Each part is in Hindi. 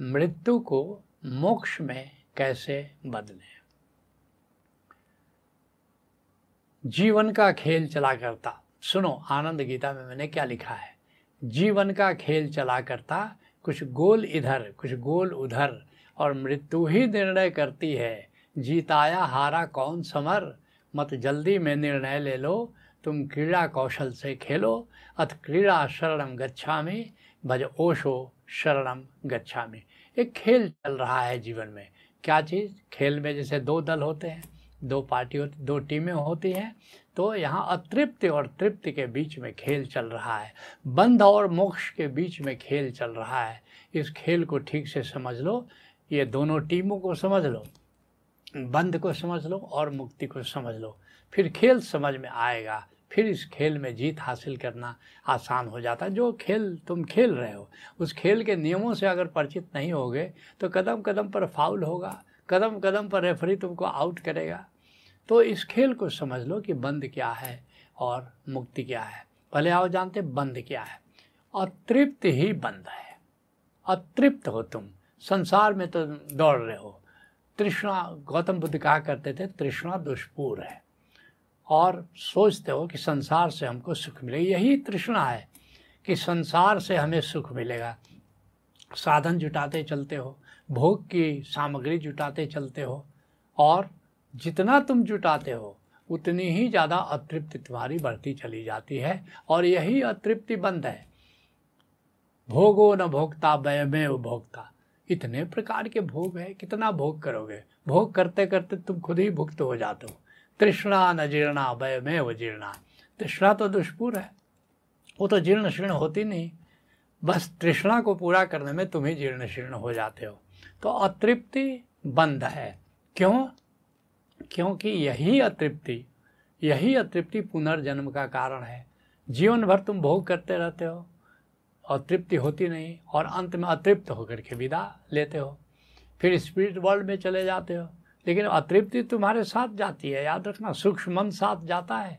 मृत्यु को मोक्ष में कैसे बदलें? जीवन का खेल चला करता, सुनो, आनंद गीता में मैंने क्या लिखा है? जीवन का खेल चला करता, कुछ गोल इधर, कुछ गोल उधर, और मृत्यु ही निर्णय करती है। जीताया हारा कौन समर? मत जल्दी में निर्णय ले लो। तुम क्रीड़ा कौशल से खेलो। अथ क्रीड़ा शरणम गच्छा में भज ओशो। शरणम गच्छा में एक खेल चल रहा है जीवन में। क्या चीज़? खेल में जैसे दो दल होते हैं, दो पार्टी होती, दो टीमें होती हैं तो यहाँ अतृप्ति और तृप्ति के बीच में खेल चल रहा है। बंध और मोक्ष के बीच में खेल चल रहा है। इस खेल को ठीक से समझ लो। ये दोनों टीमों को समझ लो। बंध को समझ लो और मुक्ति को समझ लो। फिर खेल समझ में आएगा। फिर इस खेल में जीत हासिल करना आसान हो जाता है। जो खेल तुम खेल रहे हो, उस खेल के नियमों से अगर परिचित नहीं होगे तो कदम कदम पर फाउल होगा कदम कदम पर रेफरी तुमको आउट करेगा। तो इस खेल को समझ लो कि बंद क्या है और मुक्ति क्या है। पहले आओ जानते बंद क्या है। अतृप्त ही बंद है। अतृप्त हो तुम। संसार में तो दौड़ रहे हो। तृष्णा, गौतम बुद्ध कहा करते थे, तृष्णा दुष्पूर है। और सोचते हो कि संसार से हमको सुख मिलेगा। यही तृष्णा है कि संसार से हमें सुख मिलेगा। साधन जुटाते चलते हो, भोग की सामग्री जुटाते चलते हो और जितना तुम जुटाते हो, उतनी ही ज़्यादा अतृप्ति तुम्हारी बढ़ती चली जाती है और यही अतृप्ति बंद है। भोगो न भोगता में भोगता इतने प्रकार के भोग है, कितना भोग करोगे? भोग करते करते तुम खुद ही भुक्त हो जाते हो। तृष्णा न जीर्णा वय में वो जीर्णा। तृष्णा तो दुष्पुर है। वो तो जीर्ण शीर्ण होती नहीं। बस तृष्णा को पूरा करने में तुम ही जीर्ण शीर्ण हो जाते हो। तो अतृप्ति बंद है। क्यों? क्योंकि यही अतृप्ति यही अतृप्ति पुनर्जन्म का कारण है। जीवन भर तुम भोग करते रहते हो, और तृप्ति होती नहीं, और अंत में अतृप्त होकर के विदा लेते हो। फिर स्पिरिट वर्ल्ड में चले जाते हो। लेकिन अतृप्ति तुम्हारे साथ जाती है, याद रखना सूक्ष्म मन साथ जाता है।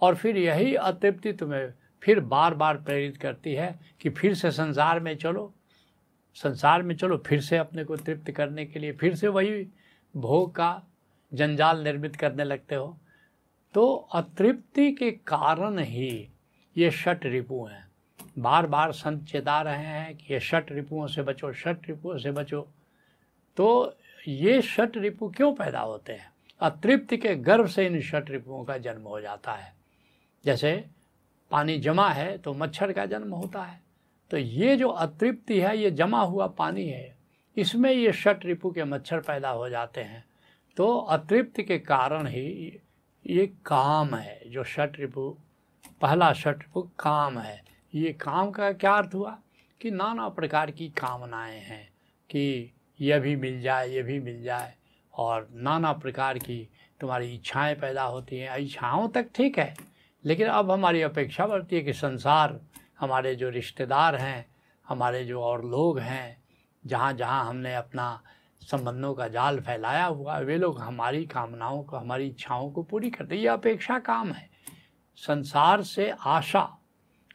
और फिर यही अतृप्ति तुम्हें फिर बार बार प्रेरित करती है कि फिर से संसार में चलो। संसार में चलो, फिर से अपने को तृप्त करने के लिए, फिर से वही भोग का जंजाल निर्मित करने लगते हो। तो अतृप्ति के कारण ही ये षट रिपु हैं। बार बार संत चेता रहे हैं कि ये षट रिपुओं से बचो, षट रिपुओं से बचो। तो ये षट रिपु क्यों पैदा होते हैं? अतृप्ति के गर्भ से इन षट रिपुओं का जन्म हो जाता है। जैसे पानी जमा है तो मच्छर का जन्म होता है। तो ये जो अतृप्ति है, ये जमा हुआ पानी है, इसमें ये षट रिपु के मच्छर पैदा हो जाते हैं। तो अतृप्ति के कारण ही ये काम है, जो षट रिपु, पहला षट रिपु काम है। ये काम का क्या अर्थ हुआ? कि नाना प्रकार की कामनाएँ हैं, कि यह भी मिल जाए, ये भी मिल जाए। और नाना प्रकार की तुम्हारी इच्छाएँ पैदा होती हैं। इच्छाओं तक ठीक है, लेकिन अब हमारी अपेक्षा बढ़ती है कि संसार हमारे जो रिश्तेदार हैं, हमारे जो और लोग हैं जहाँ जहाँ हमने अपना संबंधों का जाल फैलाया हुआ, वे लोग हमारी कामनाओं को, हमारी इच्छाओं को पूरी करते ये अपेक्षा काम है। संसार से आशा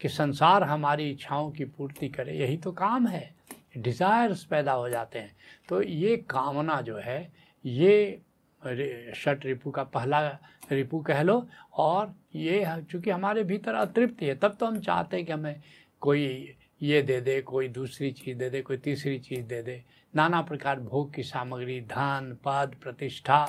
कि संसार हमारी इच्छाओं की पूर्ति करे, यही तो काम है। डिज़ायर्स पैदा हो जाते हैं। तो ये कामना जो है, ये षट रिपु का पहला रिपु कह लो, और ये चूँकि हमारे भीतर अतृप्ति है, तब तो हम चाहते हैं कि हमें कोई ये दे दे, कोई दूसरी चीज़ दे दे, कोई तीसरी चीज़ दे दे। नाना प्रकार भोग की सामग्री, धन, पद, प्रतिष्ठा,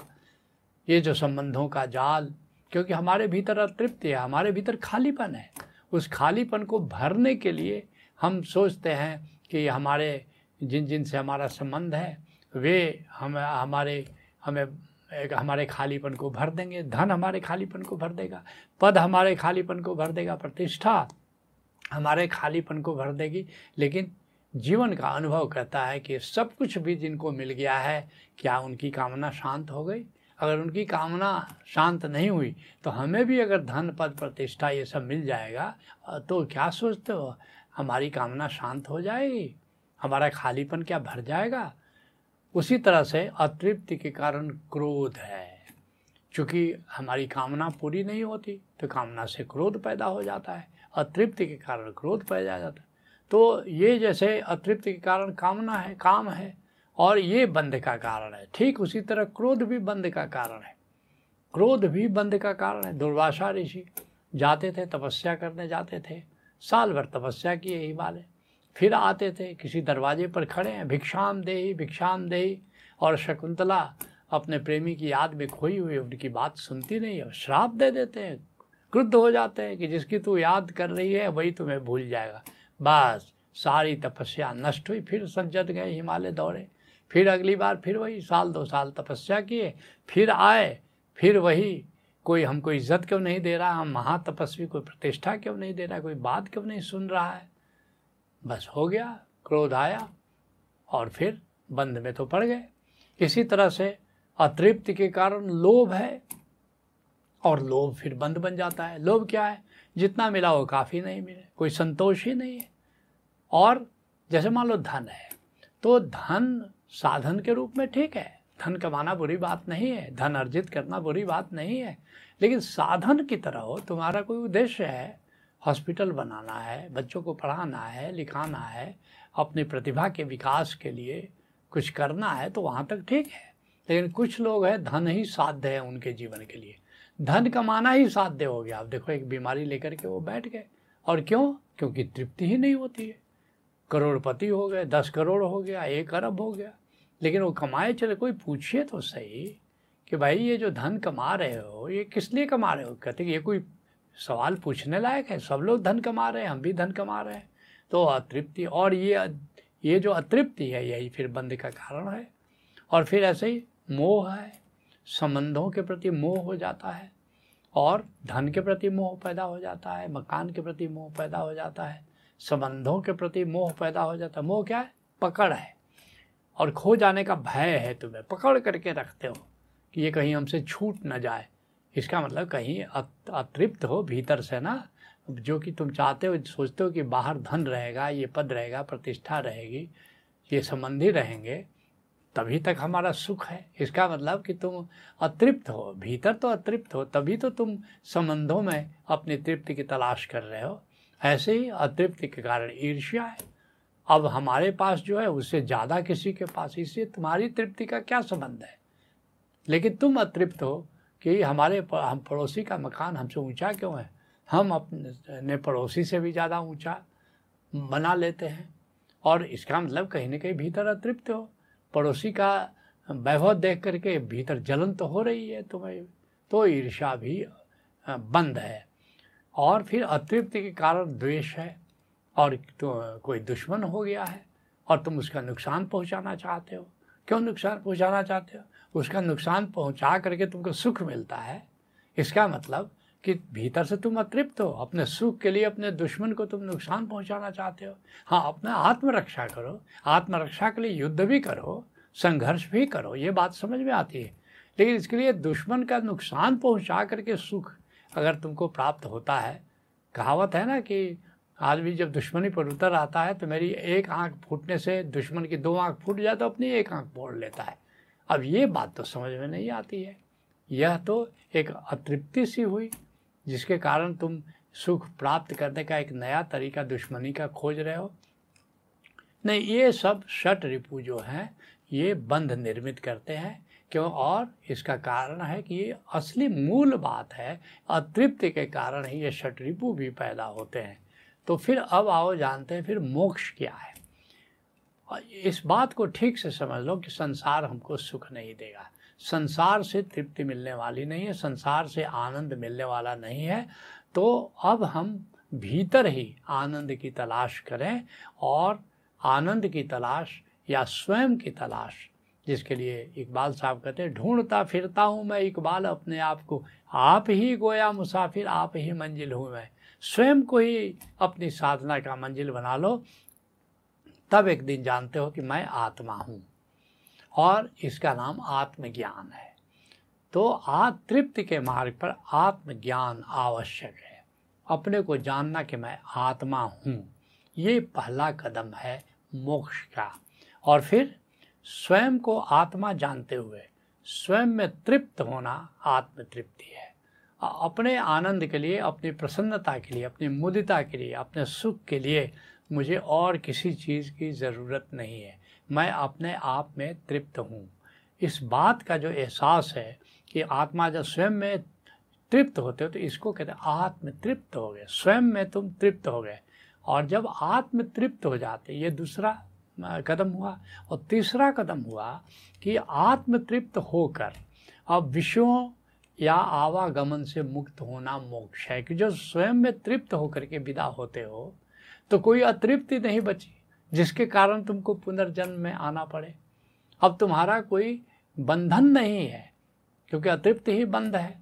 ये जो संबंधों का जाल, क्योंकि हमारे भीतर अतृप्ति है, हमारे भीतर खालीपन है। उस खालीपन को भरने के लिए हम सोचते हैं कि हमारे जिन जिन से हमारा संबंध है, वे हम, हमारे, हमें एक हमारे खालीपन को भर देंगे, धन हमारे खालीपन को भर देगा, पद हमारे खालीपन को भर देगा, प्रतिष्ठा हमारे खालीपन को भर देगी। लेकिन जीवन का अनुभव कहता है कि सब कुछ भी जिनको मिल गया है, क्या उनकी कामना शांत हो गई? अगर उनकी कामना शांत नहीं हुई तो हमें भी अगर धन, पद, प्रतिष्ठा ये सब मिल जाएगा तो क्या सोचते हो? हमारी कामना शांत हो जाएगी, हमारा खालीपन क्या भर जाएगा? उसी तरह से अतृप्ति के कारण क्रोध है। चूँकि हमारी कामना पूरी नहीं होती तो कामना से क्रोध पैदा हो जाता है, अतृप्ति के कारण क्रोध पैदा जाता है। तो ये जैसे अतृप्ति के कारण कामना है, काम है, और ये बंध का कारण है। ठीक उसी तरह क्रोध भी बंध का कारण है। क्रोध भी बंध का कारण है। दुर्वासा ऋषि जाते थे, तपस्या करने जाते थे। साल भर तपस्या किए ही। वाले फिर आते थे, किसी दरवाजे पर खड़े हैं, भिक्षाम दे भिक्षाम दे और शकुंतला अपने प्रेमी की याद में खोई हुई उनकी बात सुनती नहीं है श्राप दे देते हैं। क्रुद्ध हो जाते हैं कि जिसकी तू याद कर रही है, वही तुम्हें भूल जाएगा। बस, सारी तपस्या नष्ट हुई, फिर सज्जत गए हिमालय दौड़े फिर अगली बार फिर वही साल दो साल तपस्या किए, फिर आए, फिर वही कोई हमको इज़्ज़त क्यों नहीं दे रहा, हम महातपस्वी, कोई प्रतिष्ठा क्यों नहीं दे रहा, कोई बात क्यों नहीं सुन रहा है? बस हो गया, क्रोध आया और फिर बंद में तो पड़ गए। इसी तरह से अतृप्ति के कारण लोभ है और लोभ फिर बंद बन जाता है। लोभ क्या है? जितना मिला वो काफ़ी नहीं मिले, कोई संतोष ही नहीं है। और जैसे मान लो धन है तो धन साधन के रूप में ठीक है धन कमाना बुरी बात नहीं है, धन अर्जित करना बुरी बात नहीं है। लेकिन साधन की तरह हो, तुम्हारा कोई उद्देश्य है, हॉस्पिटल बनाना है, बच्चों को पढ़ाना है, लिखाना है, अपनी प्रतिभा के विकास के लिए कुछ करना है तो वहाँ तक ठीक है। लेकिन कुछ लोग हैं, धन ही साध्य है उनके जीवन के लिए। धन कमाना ही साध्य हो गया। अब देखो, एक बीमारी लेकर के वो बैठ गए। और क्यों? क्योंकि तृप्ति ही नहीं होती है। करोड़पति हो गए, दस करोड़ हो गया, एक अरब हो गया। लेकिन वो कमाए, चले कोई पूछिए तो सही कि भाई ये जो धन कमा रहे हो, ये किस लिए कमा रहे हो? कहते ये कोई सवाल पूछने लायक है? सब लोग धन कमा रहे हैं, हम भी धन कमा रहे हैं। तो अतृप्ति, और ये ये जो अतृप्ति है, यही फिर बंद का कारण है। और फिर ऐसे ही मोह है, संबंधों के प्रति मोह हो जाता है, और धन के प्रति मोह पैदा हो जाता है, मकान के प्रति मोह पैदा हो जाता है, संबंधों के प्रति मोह पैदा हो जाता है। मोह क्या है? पकड़ है। और खो जाने का भय है तुम्हें। पकड़ करके रखते हो कि ये कहीं हमसे छूट ना जाए। इसका मतलब कहीं अतृप्त हो भीतर से ना। जो कि तुम चाहते हो, सोचते हो कि बाहर धन रहेगा, ये पद रहेगा, प्रतिष्ठा रहेगी, ये संबंधी रहेंगे, तभी तक हमारा सुख है। इसका मतलब कि तुम अतृप्त हो, भीतर तो अतृप्त हो, तभी तो तुम संबंधों में अपनी तृप्ति की तलाश कर रहे हो। ऐसे ही अतृप्ति के कारण ईर्ष्या है। अब हमारे पास जो है, उससे ज़्यादा किसी के पास, इससे तुम्हारी तृप्ति का क्या संबंध है? लेकिन तुम अतृप्त हो कि हमारे हम पड़ोसी का मकान हमसे ऊँचा क्यों है? हम अपने पड़ोसी से भी ज़्यादा ऊँचा बना लेते हैं। और इसका मतलब कहीं ना कहीं भीतर अतृप्त हो। पड़ोसी का वैभव देख करके भीतर जलन तो हो रही है तुम्हें तो ईर्षा भी बंद है। और फिर अतृप्ति के कारण द्वेष है। और तो कोई दुश्मन हो गया है और तुम उसका नुकसान पहुंचाना चाहते हो। क्यों नुकसान पहुंचाना चाहते हो? उसका नुकसान पहुँचा करके तुमको सुख मिलता है। इसका मतलब कि भीतर से तुम अतृप्त हो, अपने सुख के लिए, अपने दुश्मन को तुम नुकसान पहुंचाना चाहते हो। हाँ अपना आत्मरक्षा करो, आत्मरक्षा के लिए युद्ध भी करो, संघर्ष भी करो, ये बात समझ में आती है। लेकिन इसके लिए दुश्मन का नुकसान पहुँचा करके सुख अगर तुमको प्राप्त होता है, कहावत है ना कि आदमी जब दुश्मनी पर उतर आता है तो मेरी एक आँख फूटने से दुश्मन की दो आँख फूट जाए तो अपनी एक आँख फोड़ लेता है। अब ये बात तो समझ में नहीं आती है। यह तो एक अतृप्ति सी हुई, जिसके कारण तुम सुख प्राप्त करने का एक नया तरीका दुश्मनी का खोज रहे हो। नहीं, ये सब षट रिपु जो हैं, ये बंध निर्मित करते हैं। क्यों? और इसका कारण है कि ये असली मूल बात है। अतृप्ति के कारण ही ये षट रिपु भी पैदा होते हैं। तो फिर अब आओ, जानते हैं फिर मोक्ष क्या है। इस बात को ठीक से समझ लो कि संसार हमको सुख नहीं देगा। संसार से तृप्ति मिलने वाली नहीं है, संसार से आनंद मिलने वाला नहीं है। तो अब हम भीतर ही आनंद की तलाश करें और आनंद की तलाश या स्वयं की तलाश, जिसके लिए इकबाल साहब कहते हैं, ढूंढता फिरता हूँ मैं इकबाल अपने आप को। आप ही गोया मुसाफिर, आप ही मंजिल हूँ मैं। स्वयं को ही अपनी साधना का मंजिल बना लो। तब एक दिन जानते हो कि मैं आत्मा हूँ और इसका नाम आत्मज्ञान है। तो आतृप्ति के मार्ग पर आत्मज्ञान आवश्यक है। अपने को जानना कि मैं आत्मा हूँ, ये पहला कदम है मोक्ष का। और फिर स्वयं को आत्मा जानते हुए स्वयं में तृप्त होना आत्मतृप्ति है। अपने आनंद के लिए, अपनी प्रसन्नता के लिए, अपनी मुदिता के लिए, अपने सुख के लिए मुझे और किसी चीज़ की ज़रूरत नहीं है। मैं अपने आप में तृप्त हूँ। इस बात का जो एहसास है कि आत्मा जब स्वयं में तृप्त होते हो तो इसको कहते हैं आत्म तृप्त हो गए। स्वयं में तुम तृप्त हो गए। और जब आत्म तृप्त हो जाते, ये दूसरा कदम हुआ और तीसरा कदम हुआ कि आत्म तृप्त होकर अब विषयों या आवागमन से मुक्त होना मोक्ष है, कि जो स्वयं में तृप्त होकर के विदा होते हो तो कोई अतृप्ति नहीं बची, जिसके कारण तुमको पुनर्जन्म में आना पड़े। अब तुम्हारा कोई बंधन नहीं है, क्योंकि अतृप्त ही बंध है।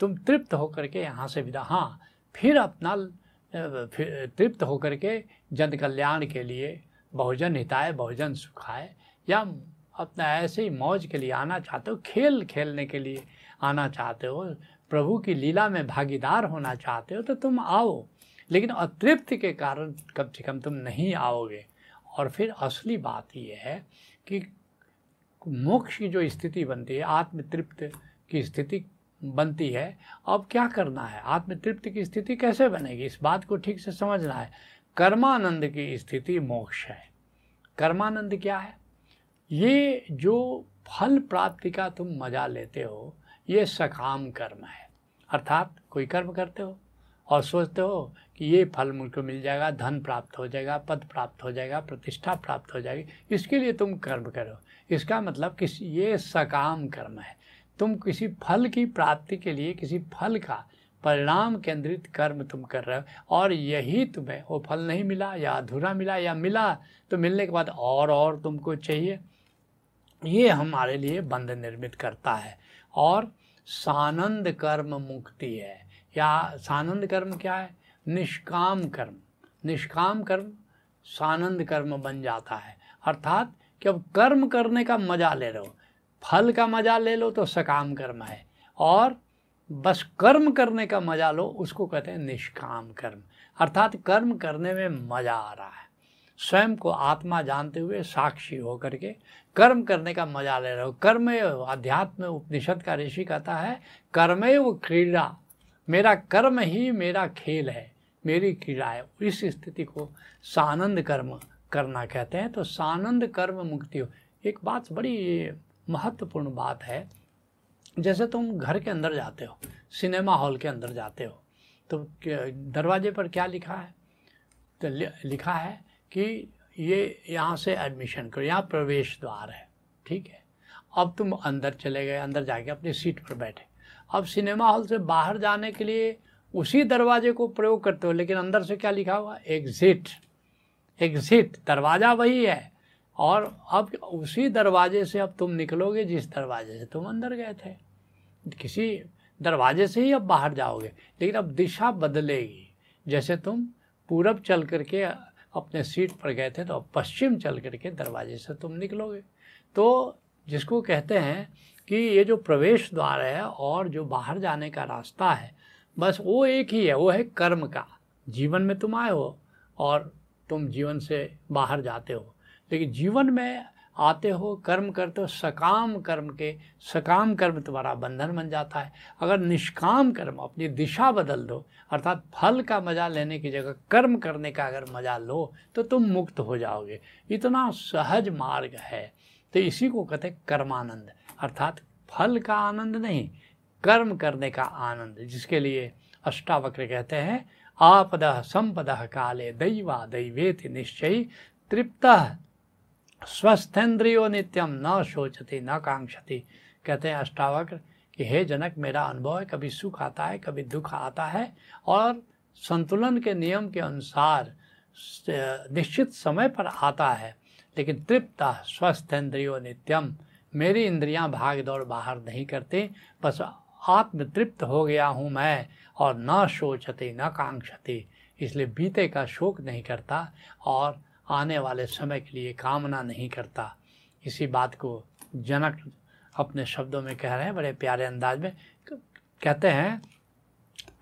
तुम तृप्त होकर के यहाँ से विदा हाँ फिर अपना तृप्त होकर के जन कल्याण के लिए बहुजन हिताय बहुजन सुखाए या अपना ऐसे ही मौज के लिए आना चाहते हो, खेल खेलने के लिए आना चाहते हो, प्रभु की लीला में भागीदार होना चाहते हो तो तुम आओ। लेकिन अतृप्ति के कारण कम से कम तुम नहीं आओगे। और फिर असली बात यह है कि मोक्ष की जो स्थिति बनती है, आत्मतृप्त की स्थिति बनती है, अब क्या करना है? आत्मतृप्त की स्थिति कैसे बनेगी? इस बात को ठीक से समझना है। कर्मानंद की स्थिति मोक्ष है। कर्मानंद क्या है? ये जो फल प्राप्ति का तुम मज़ा लेते हो, ये सकाम कर्म है। अर्थात कोई कर्म करते हो और सोचते हो कि ये फल मुझको मिल जाएगा, धन प्राप्त हो जाएगा, पद प्राप्त हो जाएगा, प्रतिष्ठा प्राप्त हो जाएगी, इसके लिए तुम कर्म करो। इसका मतलब किसी, ये सकाम कर्म है। तुम किसी फल की प्राप्ति के लिए, किसी फल का परिणाम केंद्रित कर्म तुम कर रहे हो और यही तुम्हें, वो फल नहीं मिला या अधूरा मिला या मिला तो मिलने के बाद और और तुमको चाहिए। ये हमारे लिए बंध निर्मित करता है। और सानंद कर्म मुक्ति है। या सानंद कर्म क्या है? निष्काम कर्म। निष्काम कर्म सानंद कर्म बन जाता है। अर्थात कि अब कर्म करने का मज़ा ले रहे हो, फल का मज़ा ले लो तो सकाम कर्म है। और बस कर्म करने का मज़ा लो, उसको कहते हैं निष्काम कर्म। अर्थात कर्म करने में मज़ा आ रहा है। स्वयं को आत्मा जानते हुए साक्षी होकर के कर्म करने का मज़ा ले रहे हो। कर्म अध्यात्म उपनिषद का ऋषि कहता है कर्मे वो क्रीड़ा। मेरा कर्म ही मेरा खेल है, मेरी क्रीड़ा है। इस स्थिति को सानंद कर्म करना कहते हैं। तो सानंद कर्म मुक्ति हो। एक बात बड़ी महत्वपूर्ण बात है, जैसे तुम घर के अंदर जाते हो, सिनेमा हॉल के अंदर जाते हो तो दरवाजे पर क्या लिखा है? तो लिखा है कि ये यहाँ से एडमिशन करो, यहाँ प्रवेश द्वार है, ठीक है? अब तुम अंदर चले गए, अंदर जाके अपनी सीट पर बैठे। अब सिनेमा हॉल से बाहर जाने के लिए उसी दरवाजे को प्रयोग करते हो, लेकिन अंदर से क्या लिखा हुआ? एग्ज़िट एग्ज़िट दरवाज़ा वही है। और अब उसी दरवाजे से अब तुम निकलोगे जिस दरवाजे से तुम अंदर गए थे। किसी दरवाजे से ही अब बाहर जाओगे, लेकिन अब दिशा बदलेगी। जैसे तुम पूरब चल करके अपने सीट पर गए थे तो अब पश्चिम चल कर के दरवाजे से तुम निकलोगे। तो जिसको कहते हैं कि ये जो प्रवेश द्वार है और जो बाहर जाने का रास्ता है, बस वो एक ही है, वो है कर्म का। जीवन में तुम आए हो और तुम जीवन से बाहर जाते हो। लेकिन जीवन में आते हो, कर्म करते हो, सकाम कर्म के, सकाम कर्म तुम्हारा बंधन बन जाता है। अगर निष्काम कर्म अपनी दिशा बदल दो, अर्थात फल का मज़ा लेने की जगह कर्म करने का अगर मज़ा लो तो तुम मुक्त हो जाओगे। इतना सहज मार्ग है। तो इसी को कहते कर्मानंद। अर्थात फल का आनंद नहीं, कर्म करने का आनंद, जिसके लिए अष्टावक्र कहते हैं, आपद संपद काले दैवा दैवेति निश्चय तृप्त। स्वस्थेंद्रियो नित्यम न सोचती न कांक्षती कहते हैं अष्टावक्र कि, हे जनक, मेरा अनुभव है, कभी सुख आता है, कभी दुख आता है और संतुलन के नियम के अनुसार निश्चित समय पर आता है, लेकिन तृप्त स्वस्थेंद्रियो नित्यम मेरी इंद्रियाँ भाग दौड़ बाहर नहीं करती, बस आत्मतृप्त हो गया हूँ मैं और न सोचती न कांक्षती। इसलिए बीते का शोक नहीं करता और आने वाले समय के लिए कामना नहीं करता। इसी बात को जनक अपने शब्दों में कह रहे हैं, बड़े प्यारे अंदाज में। कहते हैं,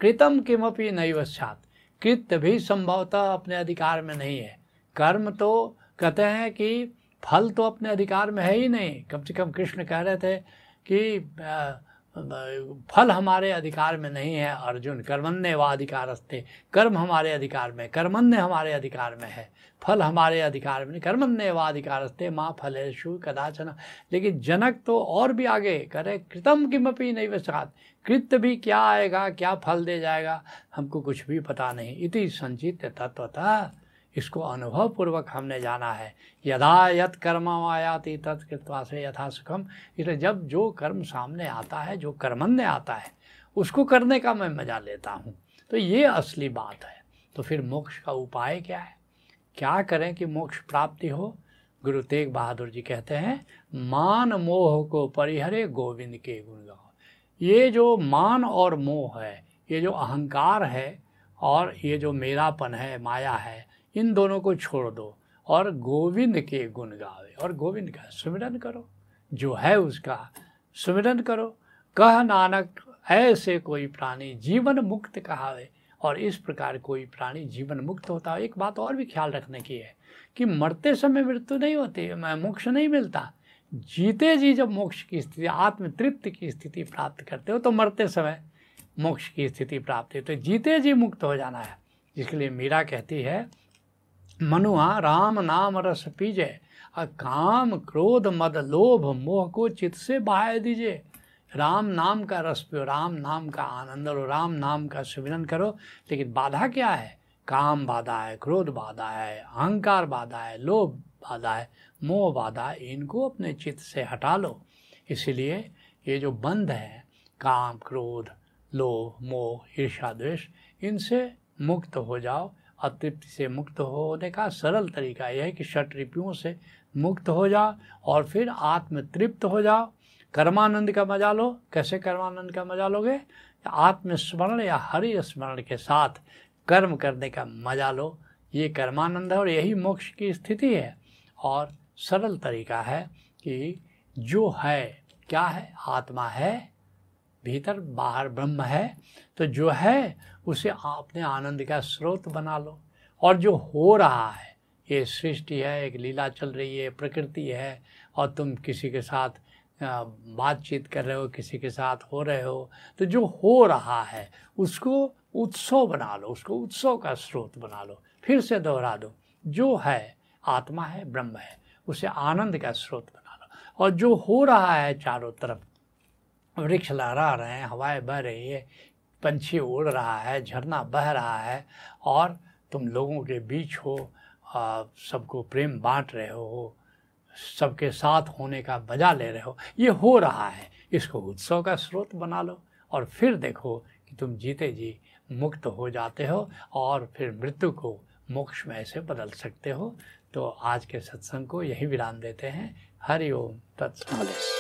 कृतम किमपि नैवश्चात कृत्य भी संभवतः अपने अधिकार में नहीं है। कर्म तो कहते हैं कि फल तो अपने अधिकार में है ही नहीं। कम से कम कृष्ण कह रहे थे कि फल हमारे अधिकार में नहीं है, अर्जुन, कर्मण्य व अधिकारस्ते। कर्म हमारे अधिकार में, कर्मण्य हमारे अधिकार में है। फल हमारे अधिकार में कर्मण्य व अधिकारस्ते, माँ फलेशु कदाचन। लेकिन जनक तो और भी आगे करे, कृतम किमपी नहीं वसात कृत्य भी क्या आएगा, क्या फल दे जाएगा, हमको कुछ भी पता नहीं। इति संचित तत्वता इसको अनुभव पूर्वक हमने जाना है। यदा यत कर्म आयाति तत्कृत्वा से यथा सुखम। इसलिए जब जो कर्म सामने आता है, जो कर्मण्य आता है, उसको करने का मैं मज़ा लेता हूँ। तो ये असली बात है। तो फिर मोक्ष का उपाय क्या है? क्या करें कि मोक्ष प्राप्ति हो? गुरु तेग बहादुर जी कहते हैं, मान मोह को परिहरे गोविंद के गुण गाओ। ये जो मान और मोह है, ये जो अहंकार है और ये जो मेरापन है, माया है इन दोनों को छोड़ दो और गोविंद के गुण गावे और गोविंद का सुमिरन करो। जो है उसका सुमिरन करो। कह नानक, ऐसे कोई प्राणी जीवन मुक्त कहावे और इस प्रकार कोई प्राणी जीवन मुक्त होता है। एक बात और भी ख्याल रखने की है कि मरते समय मृत्यु नहीं होती, मैं, मोक्ष नहीं मिलता। जीते जी जब मोक्ष की स्थिति आत्म तृप्ति की स्थिति प्राप्त करते हो तो मरते समय मोक्ष की स्थिति प्राप्त है। तो जीते जी मुक्त हो जाना है। जिसके लिए मीरा कहती है मनुआ राम नाम रस पीजे और काम क्रोध मद लोभ मोह को चित से बहा दीजिए राम नाम का रस पियो, राम नाम का आनंद लो, राम नाम का सुमिरन करो। लेकिन बाधा क्या है? काम बाधा है, क्रोध बाधा है, अहंकार बाधा है, लोभ बाधा है, मोह बाधा है, इनको अपने चित्त से हटा लो। इसलिए ये जो बंध है, काम, क्रोध, लोभ, मोह ईर्षा द्वेष, इनसे मुक्त हो जाओ। अतृप्ति से मुक्त होने का सरल तरीका यह है कि षट रिपियों से मुक्त हो जाओ और फिर आत्म तृप्त हो जाओ कर्मानंद का मज़ा लो। कैसे कर्मानंद का मज़ा लोगे? आत्मस्मरण या हरि स्मरण के साथ कर्म करने का मज़ा लो। ये कर्मानंद है और यही मोक्ष की स्थिति है। और सरल तरीका है कि जो है, क्या है? आत्मा है। भीतर बाहर ब्रह्म है तो जो है उसे अपने आनंद का स्रोत बना लो। और जो हो रहा है, ये सृष्टि है, एक लीला चल रही है, प्रकृति है, और तुम किसी के साथ बातचीत कर रहे हो, किसी के साथ हो रहे हो तो जो हो रहा है, उसको उत्सव बना लो, उसको उत्सव का स्रोत बना लो। फिर से दोहरा दो, जो है आत्मा है, ब्रह्म है, उसे आनंद का स्रोत बना लो। और जो हो रहा है चारों तरफ़ वृक्ष लहरा रहे हैं, हवाएँ बह रही है, पंछी उड़ रहा है, झरना बह रहा है और तुम लोगों के बीच हो सबको प्रेम बांट रहे हो, सबके साथ होने का मज़ा ले रहे हो। ये हो रहा है। इसको उत्सव का स्रोत बना लो और फिर देखो कि तुम जीते जी मुक्त हो जाते हो और फिर मृत्यु को मोक्ष में ऐसे बदल सकते हो। तो आज के सत्संग को यही विराम देते हैं। हरि ओम। तत्समालिस